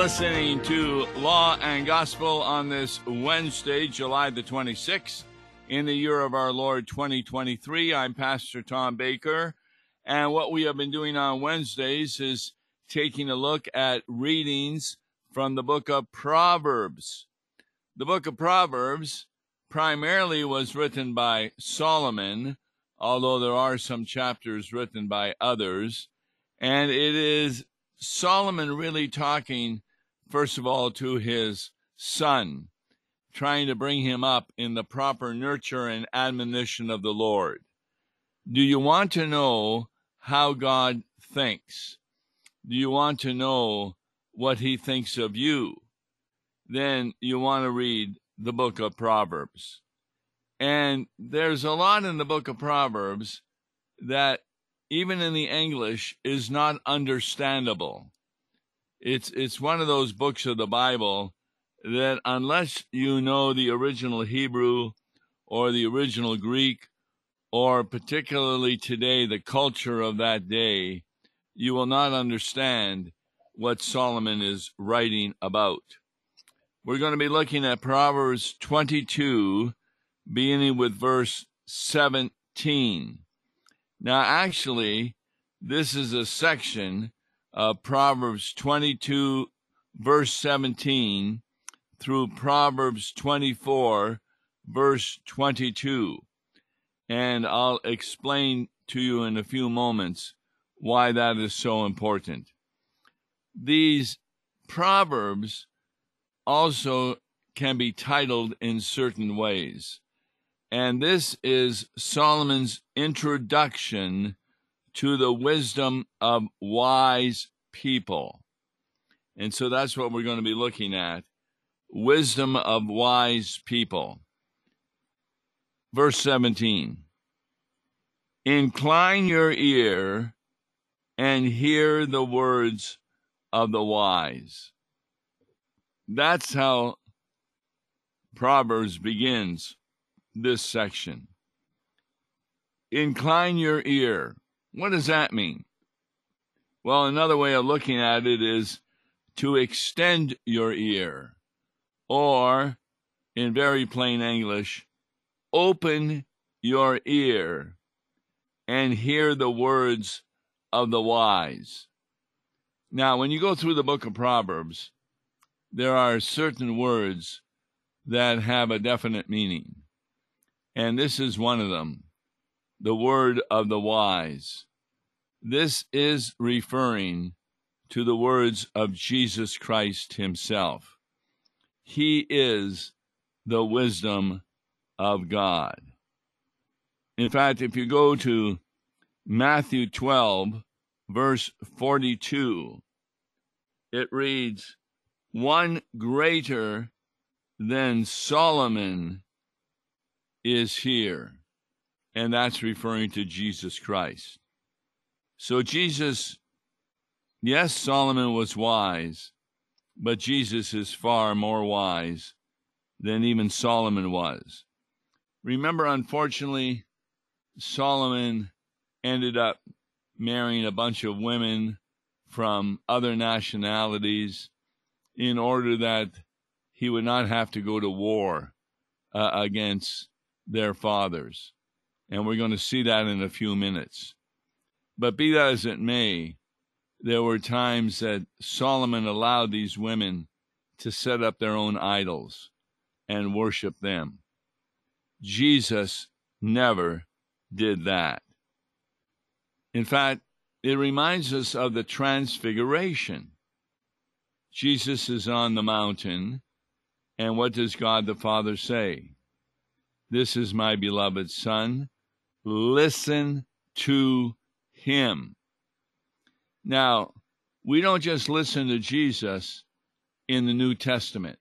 listening to Law and Gospel on this Wednesday, July the 26th, in the year of our Lord 2023. I'm Pastor Tom Baker, and what we have been doing on Wednesdays is taking a look at readings from the book of Proverbs. The book of Proverbs primarily was written by Solomon, although there are some chapters written by others. And it is Solomon really talking, first of all, to his son, trying to bring him up in the proper nurture and admonition of the Lord. Do you want to know how God thinks? Do you want to know what he thinks of you? Then you want to read the book of Proverbs. And there's a lot in the book of Proverbs that even in the English, is not understandable. It's it's one of those books of the Bible that unless you know the original Hebrew or the original Greek or particularly today the culture of that day, you will not understand what Solomon is writing about. We're going to be looking at Proverbs 22 beginning with verse 17. Now, actually, this is a section of Proverbs 22, verse 17, through Proverbs 24, verse 22. And I'll explain to you in a few moments why that is so important. These Proverbs also can be titled in certain ways. And this is Solomon's introduction to the wisdom of wise people. And so that's what we're going to be looking at wisdom of wise people. Verse 17 Incline your ear and hear the words of the wise. That's how Proverbs begins this section. Incline your ear. What does that mean? Well, another way of looking at it is to extend your ear, or in very plain English, open your ear and hear the words of the wise. Now, when you go through the book of Proverbs, there are certain words that have a definite meaning. And this is one of them the word of the wise. This is referring to the words of Jesus Christ himself. He is the wisdom of God. In fact, if you go to Matthew 12, verse 42, it reads, One greater than Solomon is here. And that's referring to Jesus Christ. So, Jesus, yes, Solomon was wise, but Jesus is far more wise than even Solomon was. Remember, unfortunately, Solomon ended up marrying a bunch of women from other nationalities in order that he would not have to go to war uh, against their fathers. And we're going to see that in a few minutes. But be that as it may, there were times that Solomon allowed these women to set up their own idols and worship them. Jesus never did that. In fact, it reminds us of the transfiguration. Jesus is on the mountain, and what does God the Father say? This is my beloved Son. Listen to him. Now, we don't just listen to Jesus in the New Testament.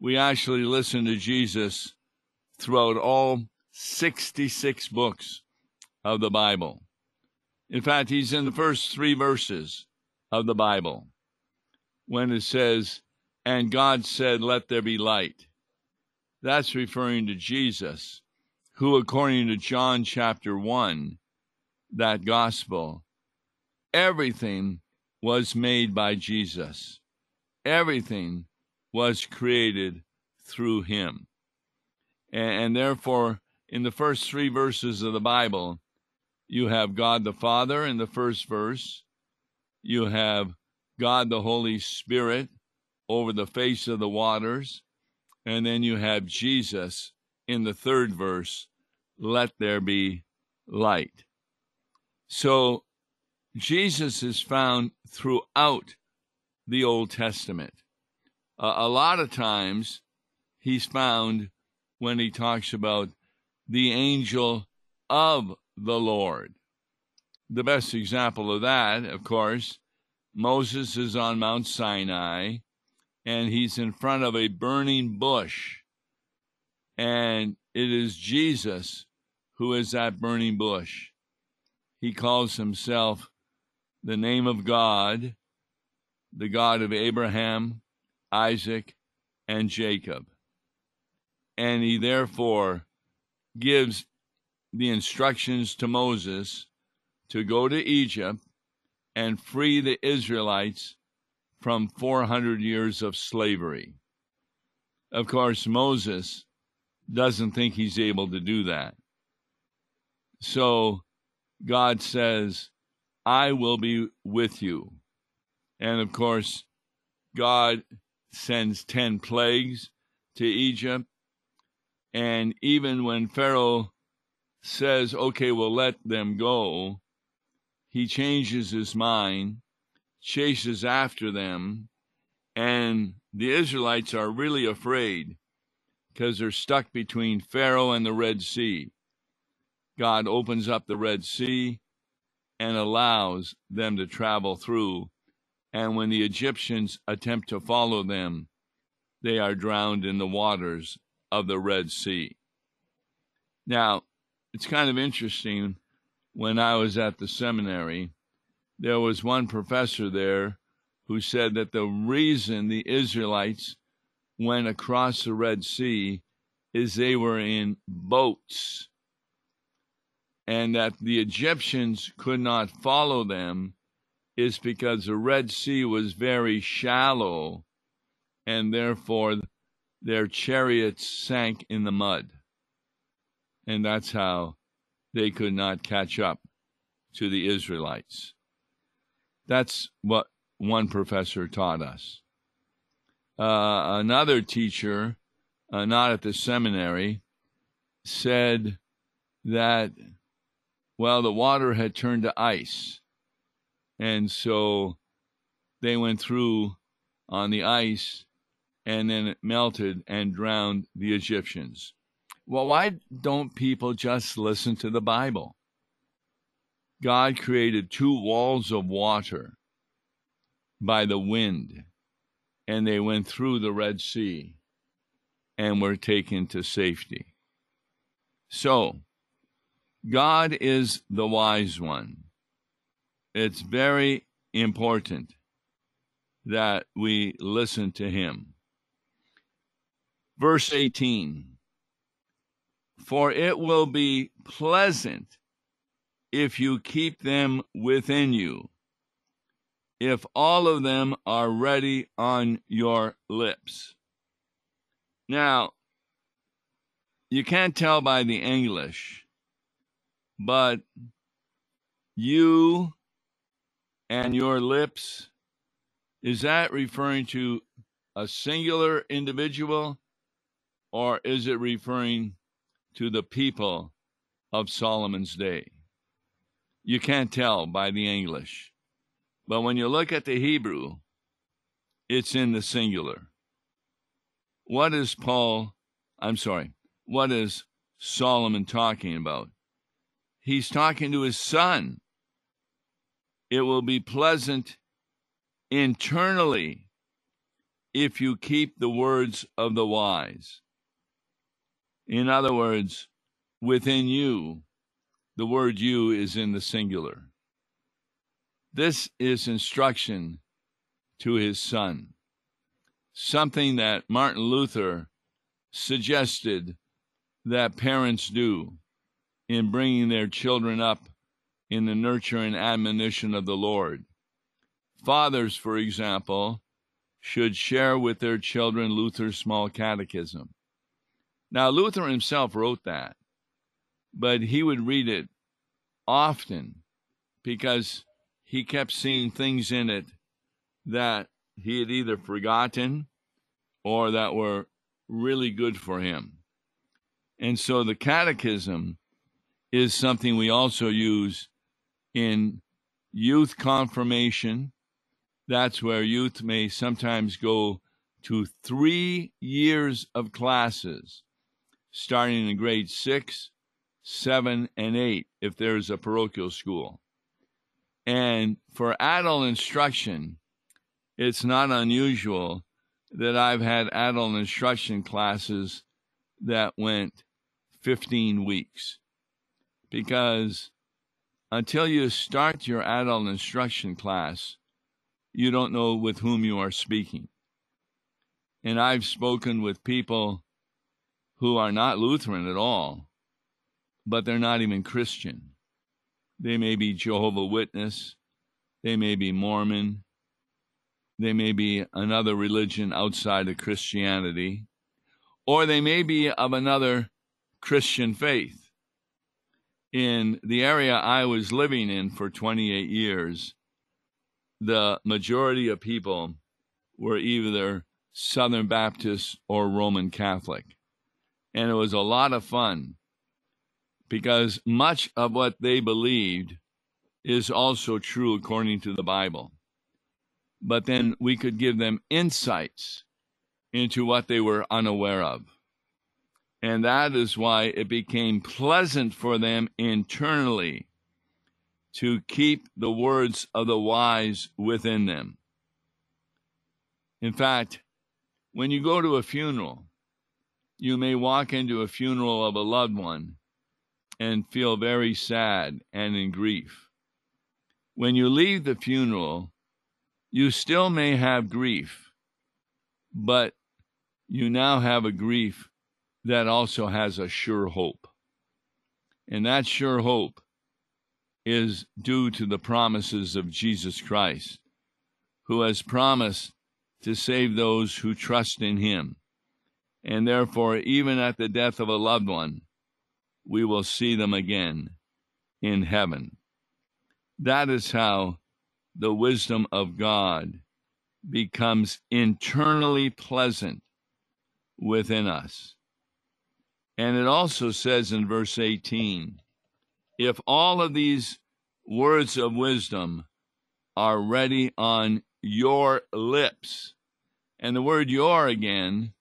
We actually listen to Jesus throughout all 66 books of the Bible. In fact, he's in the first three verses of the Bible when it says, And God said, Let there be light. That's referring to Jesus, who, according to John chapter 1, that gospel, everything was made by Jesus. Everything was created through him. And, therefore, in the first three verses of the Bible, you have God the Father in the first verse, you have God the Holy Spirit over the face of the waters, and then you have Jesus in the third verse, let there be light. So Jesus is found throughout the Old Testament. Uh, a lot of times he's found when he talks about the angel of the Lord. The best example of that, of course, Moses is on Mount Sinai and he's in front of a burning bush. And it is Jesus who is that burning bush. He calls himself the name of God, the God of Abraham, Isaac, and Jacob. And he therefore gives the instructions to Moses to go to Egypt and free the Israelites from 400 years of slavery. Of course, Moses doesn't think he's able to do that. So God says, I will be with you. And of course, God sends 10 plagues to Egypt. And even when Pharaoh says, okay, we'll let them go, he changes his mind, chases after them, and the Israelites are really afraid because they're stuck between Pharaoh and the Red Sea. God opens up the Red Sea and allows them to travel through and when the Egyptians attempt to follow them, they are drowned in the waters of the Red Sea. Now, it's kind of interesting. When I was at the seminary, there was one professor there who said that the reason the Israelites went across the Red Sea is they were in boats and that the Egyptians could not follow them is because the Red Sea was very shallow, and therefore their chariots sank in the mud. And that's how they could not catch up to the Israelites. That's what one professor taught us. Uh, another teacher, uh, not at the seminary, said that, well, the water had turned to ice and so they went through on the ice and then it melted and drowned the Egyptians. Well, why don't people just listen to the Bible? God created two walls of water by the wind, and they went through the Red Sea and were taken to safety. So, God is the wise one it's very important that we listen to him. Verse 18 For it will be pleasant if you keep them within you, if all of them are ready on your lips. Now, you can't tell by the English, but you and your lips, is that referring to a singular individual or is it referring to the people of Solomon's day? You can't tell by the English. But when you look at the Hebrew, it's in the singular. What is Paul, I'm sorry, what is Solomon talking about? He's talking to his son it will be pleasant internally if you keep the words of the wise. In other words, within you, the word you is in the singular. This is instruction to his son, something that Martin Luther suggested that parents do in bringing their children up in the nurture and admonition of the Lord. Fathers, for example, should share with their children Luther's small catechism. Now, Luther himself wrote that, but he would read it often because he kept seeing things in it that he had either forgotten or that were really good for him. And so the catechism is something we also use in youth confirmation that's where youth may sometimes go to three years of classes, starting in grade six, seven, and eight, if there's a parochial school. And for adult instruction, it's not unusual that I've had adult instruction classes that went 15 weeks. Because until you start your adult instruction class, you don't know with whom you are speaking. And I've spoken with people who are not Lutheran at all, but they're not even Christian. They may be Jehovah Witness, they may be Mormon, they may be another religion outside of Christianity, or they may be of another Christian faith. In the area I was living in for 28 years, the majority of people were either Southern Baptist or Roman Catholic. And it was a lot of fun because much of what they believed is also true according to the Bible. But then we could give them insights into what they were unaware of. And that is why it became pleasant for them internally to keep the words of the wise within them. In fact, when you go to a funeral, you may walk into a funeral of a loved one and feel very sad and in grief. When you leave the funeral, you still may have grief, but you now have a grief that also has a sure hope. And that sure hope is due to the promises of Jesus Christ, who has promised to save those who trust in him. And therefore, even at the death of a loved one, we will see them again in heaven. That is how the wisdom of God becomes internally pleasant within us. And it also says in verse 18, if all of these words of wisdom are ready on your lips, and the word your again,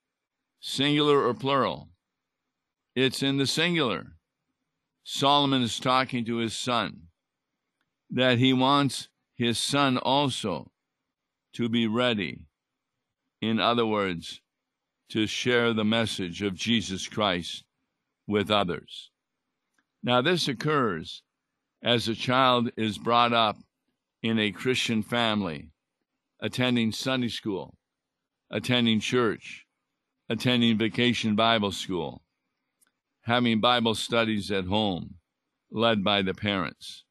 singular or plural, it's in the singular. Solomon is talking to his son that he wants his son also to be ready. In other words, to share the message of Jesus Christ with others. Now, this occurs as a child is brought up in a Christian family, attending Sunday school, attending church, attending vacation Bible school, having Bible studies at home, led by the parents.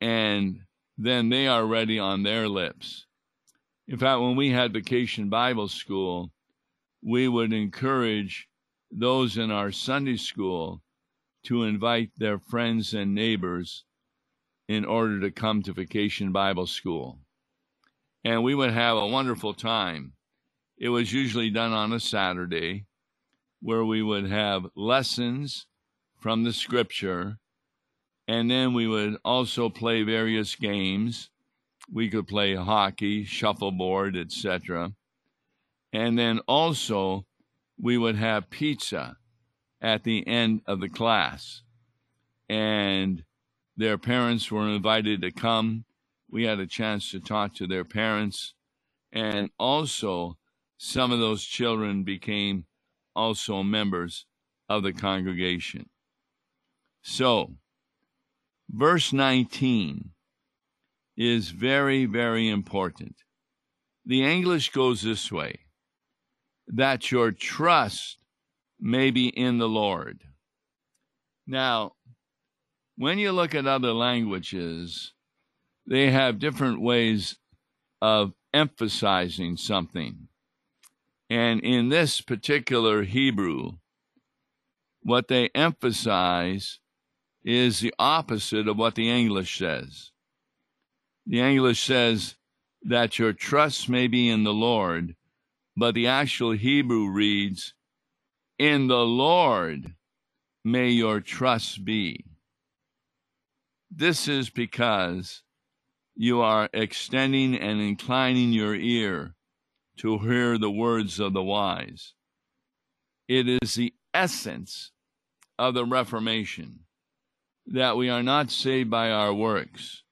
And then they are ready on their lips. In fact, when we had vacation Bible school, we would encourage those in our Sunday school to invite their friends and neighbors in order to come to Vacation Bible School. And we would have a wonderful time. It was usually done on a Saturday where we would have lessons from the scripture, and then we would also play various games. We could play hockey, shuffleboard, etc. And then also we would have pizza at the end of the class. And their parents were invited to come. We had a chance to talk to their parents. And also, some of those children became also members of the congregation. So, verse 19 is very, very important. The English goes this way that your trust may be in the Lord. Now, when you look at other languages, they have different ways of emphasizing something. And in this particular Hebrew, what they emphasize is the opposite of what the English says. The English says that your trust may be in the Lord, but the actual Hebrew reads, In the Lord may your trust be. This is because you are extending and inclining your ear to hear the words of the wise. It is the essence of the Reformation that we are not saved by our works.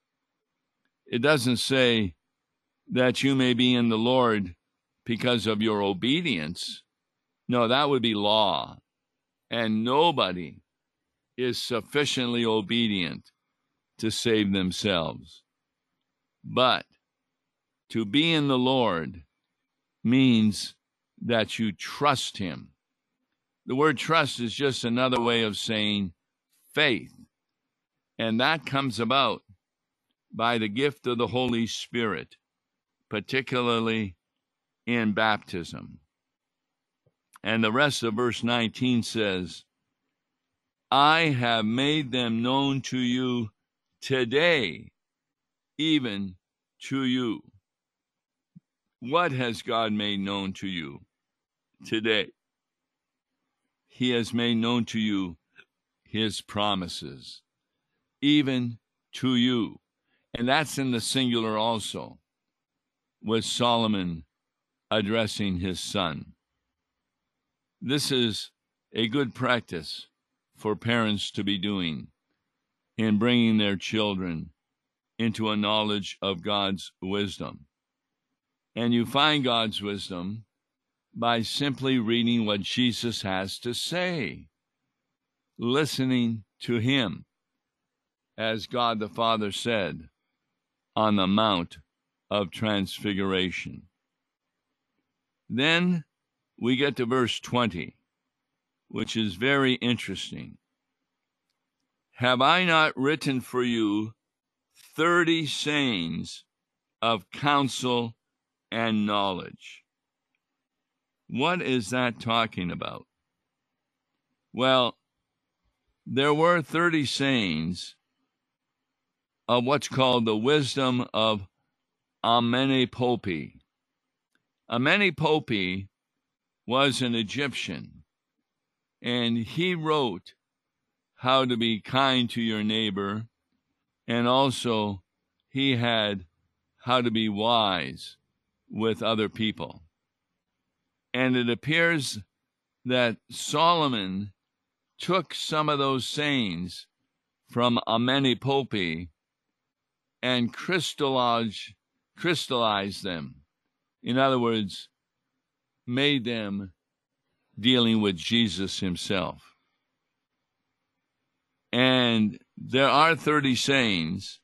It doesn't say that you may be in the Lord because of your obedience. No, that would be law. And nobody is sufficiently obedient to save themselves. But to be in the Lord means that you trust Him. The word trust is just another way of saying faith. And that comes about by the gift of the Holy Spirit, particularly in baptism. And the rest of verse 19 says, I have made them known to you today, even to you. What has God made known to you today? He has made known to you his promises, even to you. And that's in the singular also, with Solomon addressing his son. This is a good practice for parents to be doing in bringing their children into a knowledge of God's wisdom. And you find God's wisdom by simply reading what Jesus has to say, listening to Him, as God the Father said on the Mount of Transfiguration. Then we get to verse 20, which is very interesting. Have I not written for you thirty sayings of counsel and knowledge? What is that talking about? Well, there were 30 sayings of what's called the wisdom of Amenemope. Amenemope was an Egyptian, and he wrote how to be kind to your neighbor, and also he had how to be wise with other people. And it appears that Solomon took some of those sayings from Amenemope and crystallized, crystallized them. In other words, made them dealing with Jesus himself. And there are 30 sayings,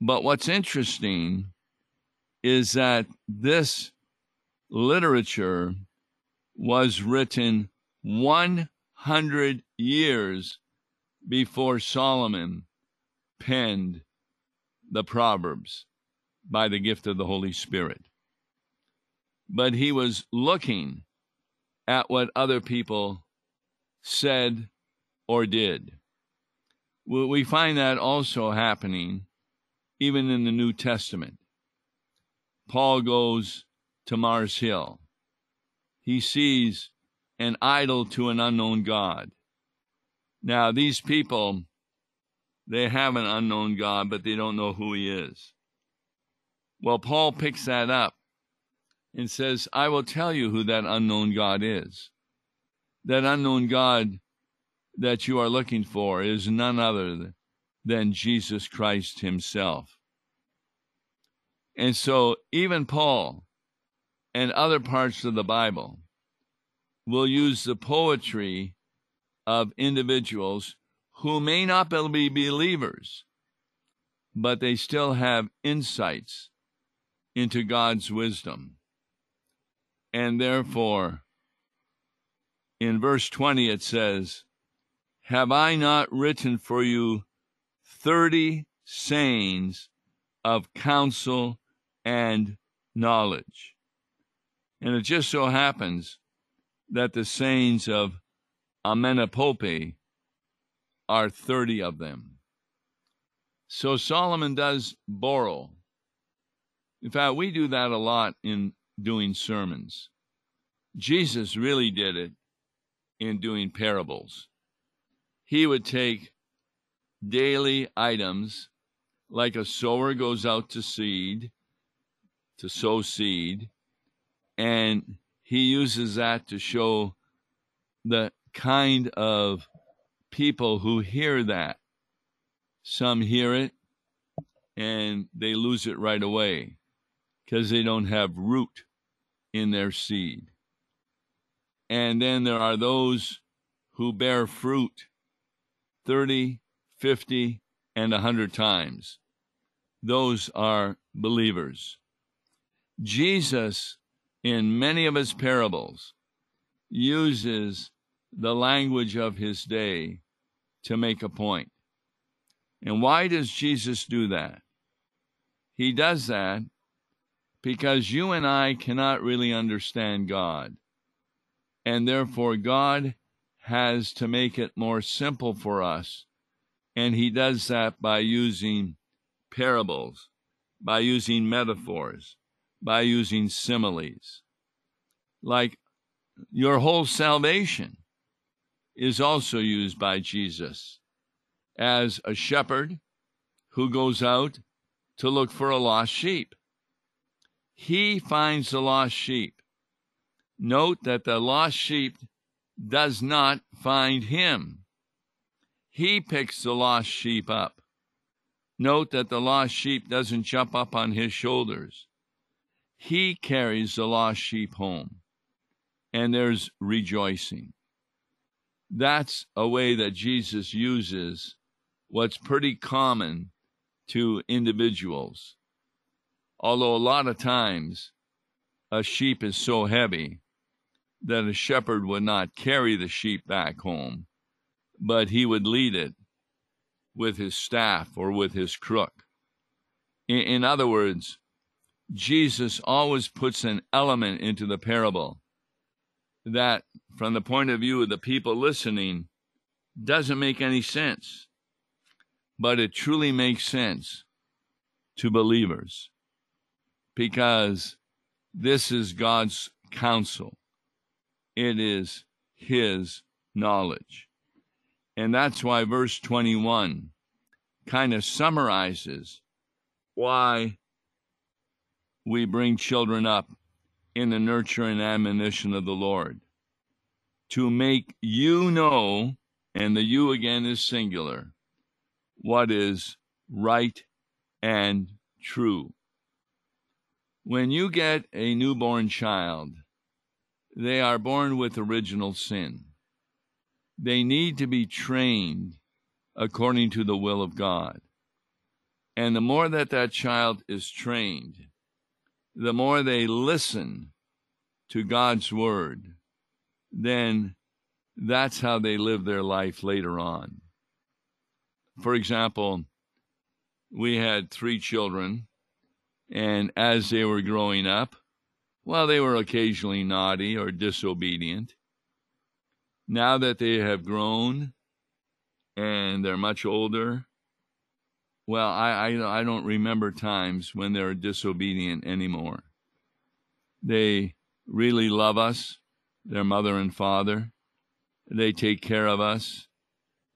but what's interesting is that this literature was written 100 years before Solomon penned the Proverbs by the gift of the Holy Spirit. But he was looking at what other people said or did. We find that also happening even in the New Testament. Paul goes to Mars Hill. He sees an idol to an unknown God. Now, these people, they have an unknown God, but they don't know who he is. Well, Paul picks that up and says, I will tell you who that unknown God is. That unknown God that you are looking for is none other than Jesus Christ Himself. And so, even Paul and other parts of the Bible will use the poetry of individuals who may not be believers, but they still have insights into God's wisdom. And therefore, in verse 20, it says, have I not written for you thirty sayings of counsel and knowledge. And it just so happens that the sayings of Amenemope are 30 of them. So Solomon does borrow. In fact, we do that a lot in doing sermons. Jesus really did it in doing parables. He would take daily items like a sower goes out to seed, to sow seed, and he uses that to show the kind of people who hear that. Some hear it and they lose it right away because they don't have root in their seed. And then there are those who bear fruit 30, 50, and a 100 times. Those are believers. Jesus, in many of his parables, uses the language of his day to make a point. And why does Jesus do that? He does that because you and I cannot really understand God. And therefore, God has to make it more simple for us. And He does that by using parables, by using metaphors, by using similes. Like your whole salvation is also used by Jesus as a shepherd who goes out to look for a lost sheep. He finds the lost sheep. Note that the lost sheep does not find him. He picks the lost sheep up. Note that the lost sheep doesn't jump up on his shoulders. He carries the lost sheep home, and there's rejoicing. That's a way that Jesus uses what's pretty common to individuals. Although a lot of times a sheep is so heavy that a shepherd would not carry the sheep back home, but he would lead it with his staff or with his crook. In, in other words, Jesus always puts an element into the parable that, from the point of view of the people listening, doesn't make any sense. But it truly makes sense to believers because this is God's counsel, it is His knowledge. And that's why verse 21 kind of summarizes why we bring children up in the nurture and admonition of the Lord. To make you know, and the you again is singular, what is right and true. When you get a newborn child, they are born with original sin. They need to be trained according to the will of God. And the more that that child is trained, the more they listen to God's word, then that's how they live their life later on. For example, we had three children, and as they were growing up, while they were occasionally naughty or disobedient. Now that they have grown and they're much older, well, I, I, I don't remember times when they're disobedient anymore. They really love us, their mother and father. They take care of us.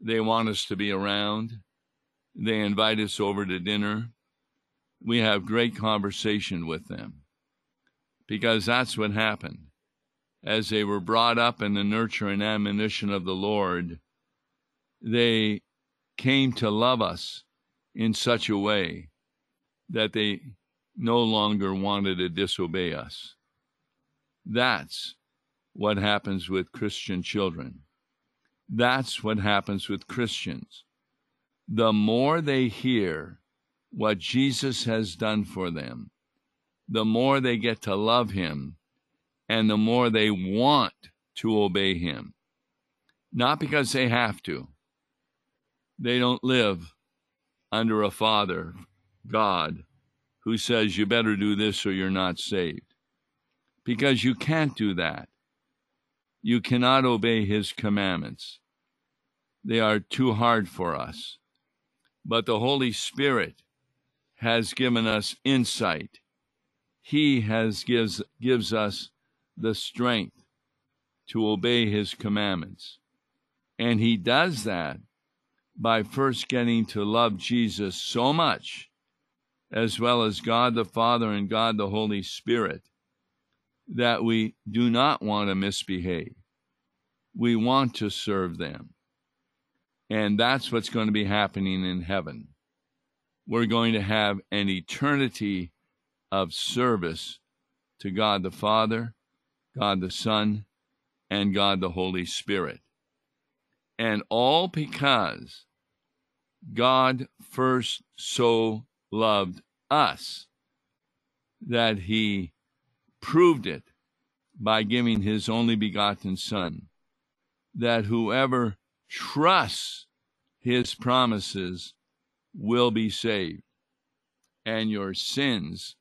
They want us to be around. They invite us over to dinner. We have great conversation with them because that's what happened. As they were brought up in the nurture and admonition of the Lord, they came to love us in such a way that they no longer wanted to disobey us. That's what happens with Christian children. That's what happens with Christians. The more they hear what Jesus has done for them, the more they get to love him and the more they want to obey him. Not because they have to. They don't live under a Father, God, who says you better do this or you're not saved. Because you can't do that. You cannot obey his commandments. They are too hard for us. But the Holy Spirit has given us insight. He has gives gives us the strength to obey his commandments. And he does that by first getting to love Jesus so much, as well as God the Father and God the Holy Spirit, that we do not want to misbehave. We want to serve them. And that's what's going to be happening in heaven. We're going to have an eternity of service to God the Father, God the Son, and God the Holy Spirit. And all because God first so loved us that he proved it by giving his only begotten Son, that whoever trusts his promises will be saved, and your sins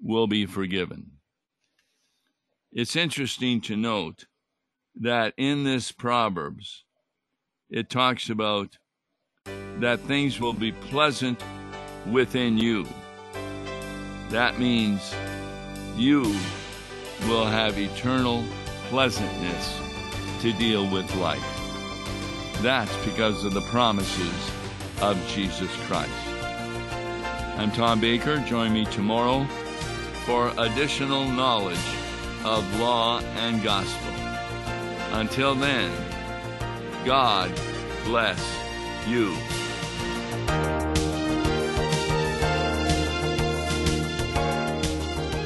will be forgiven. It's interesting to note that in this Proverbs, it talks about that things will be pleasant within you. That means you will have eternal pleasantness to deal with life. That's because of the promises of Jesus Christ. I'm Tom Baker. Join me tomorrow for additional knowledge of law and gospel. Until then, God bless you.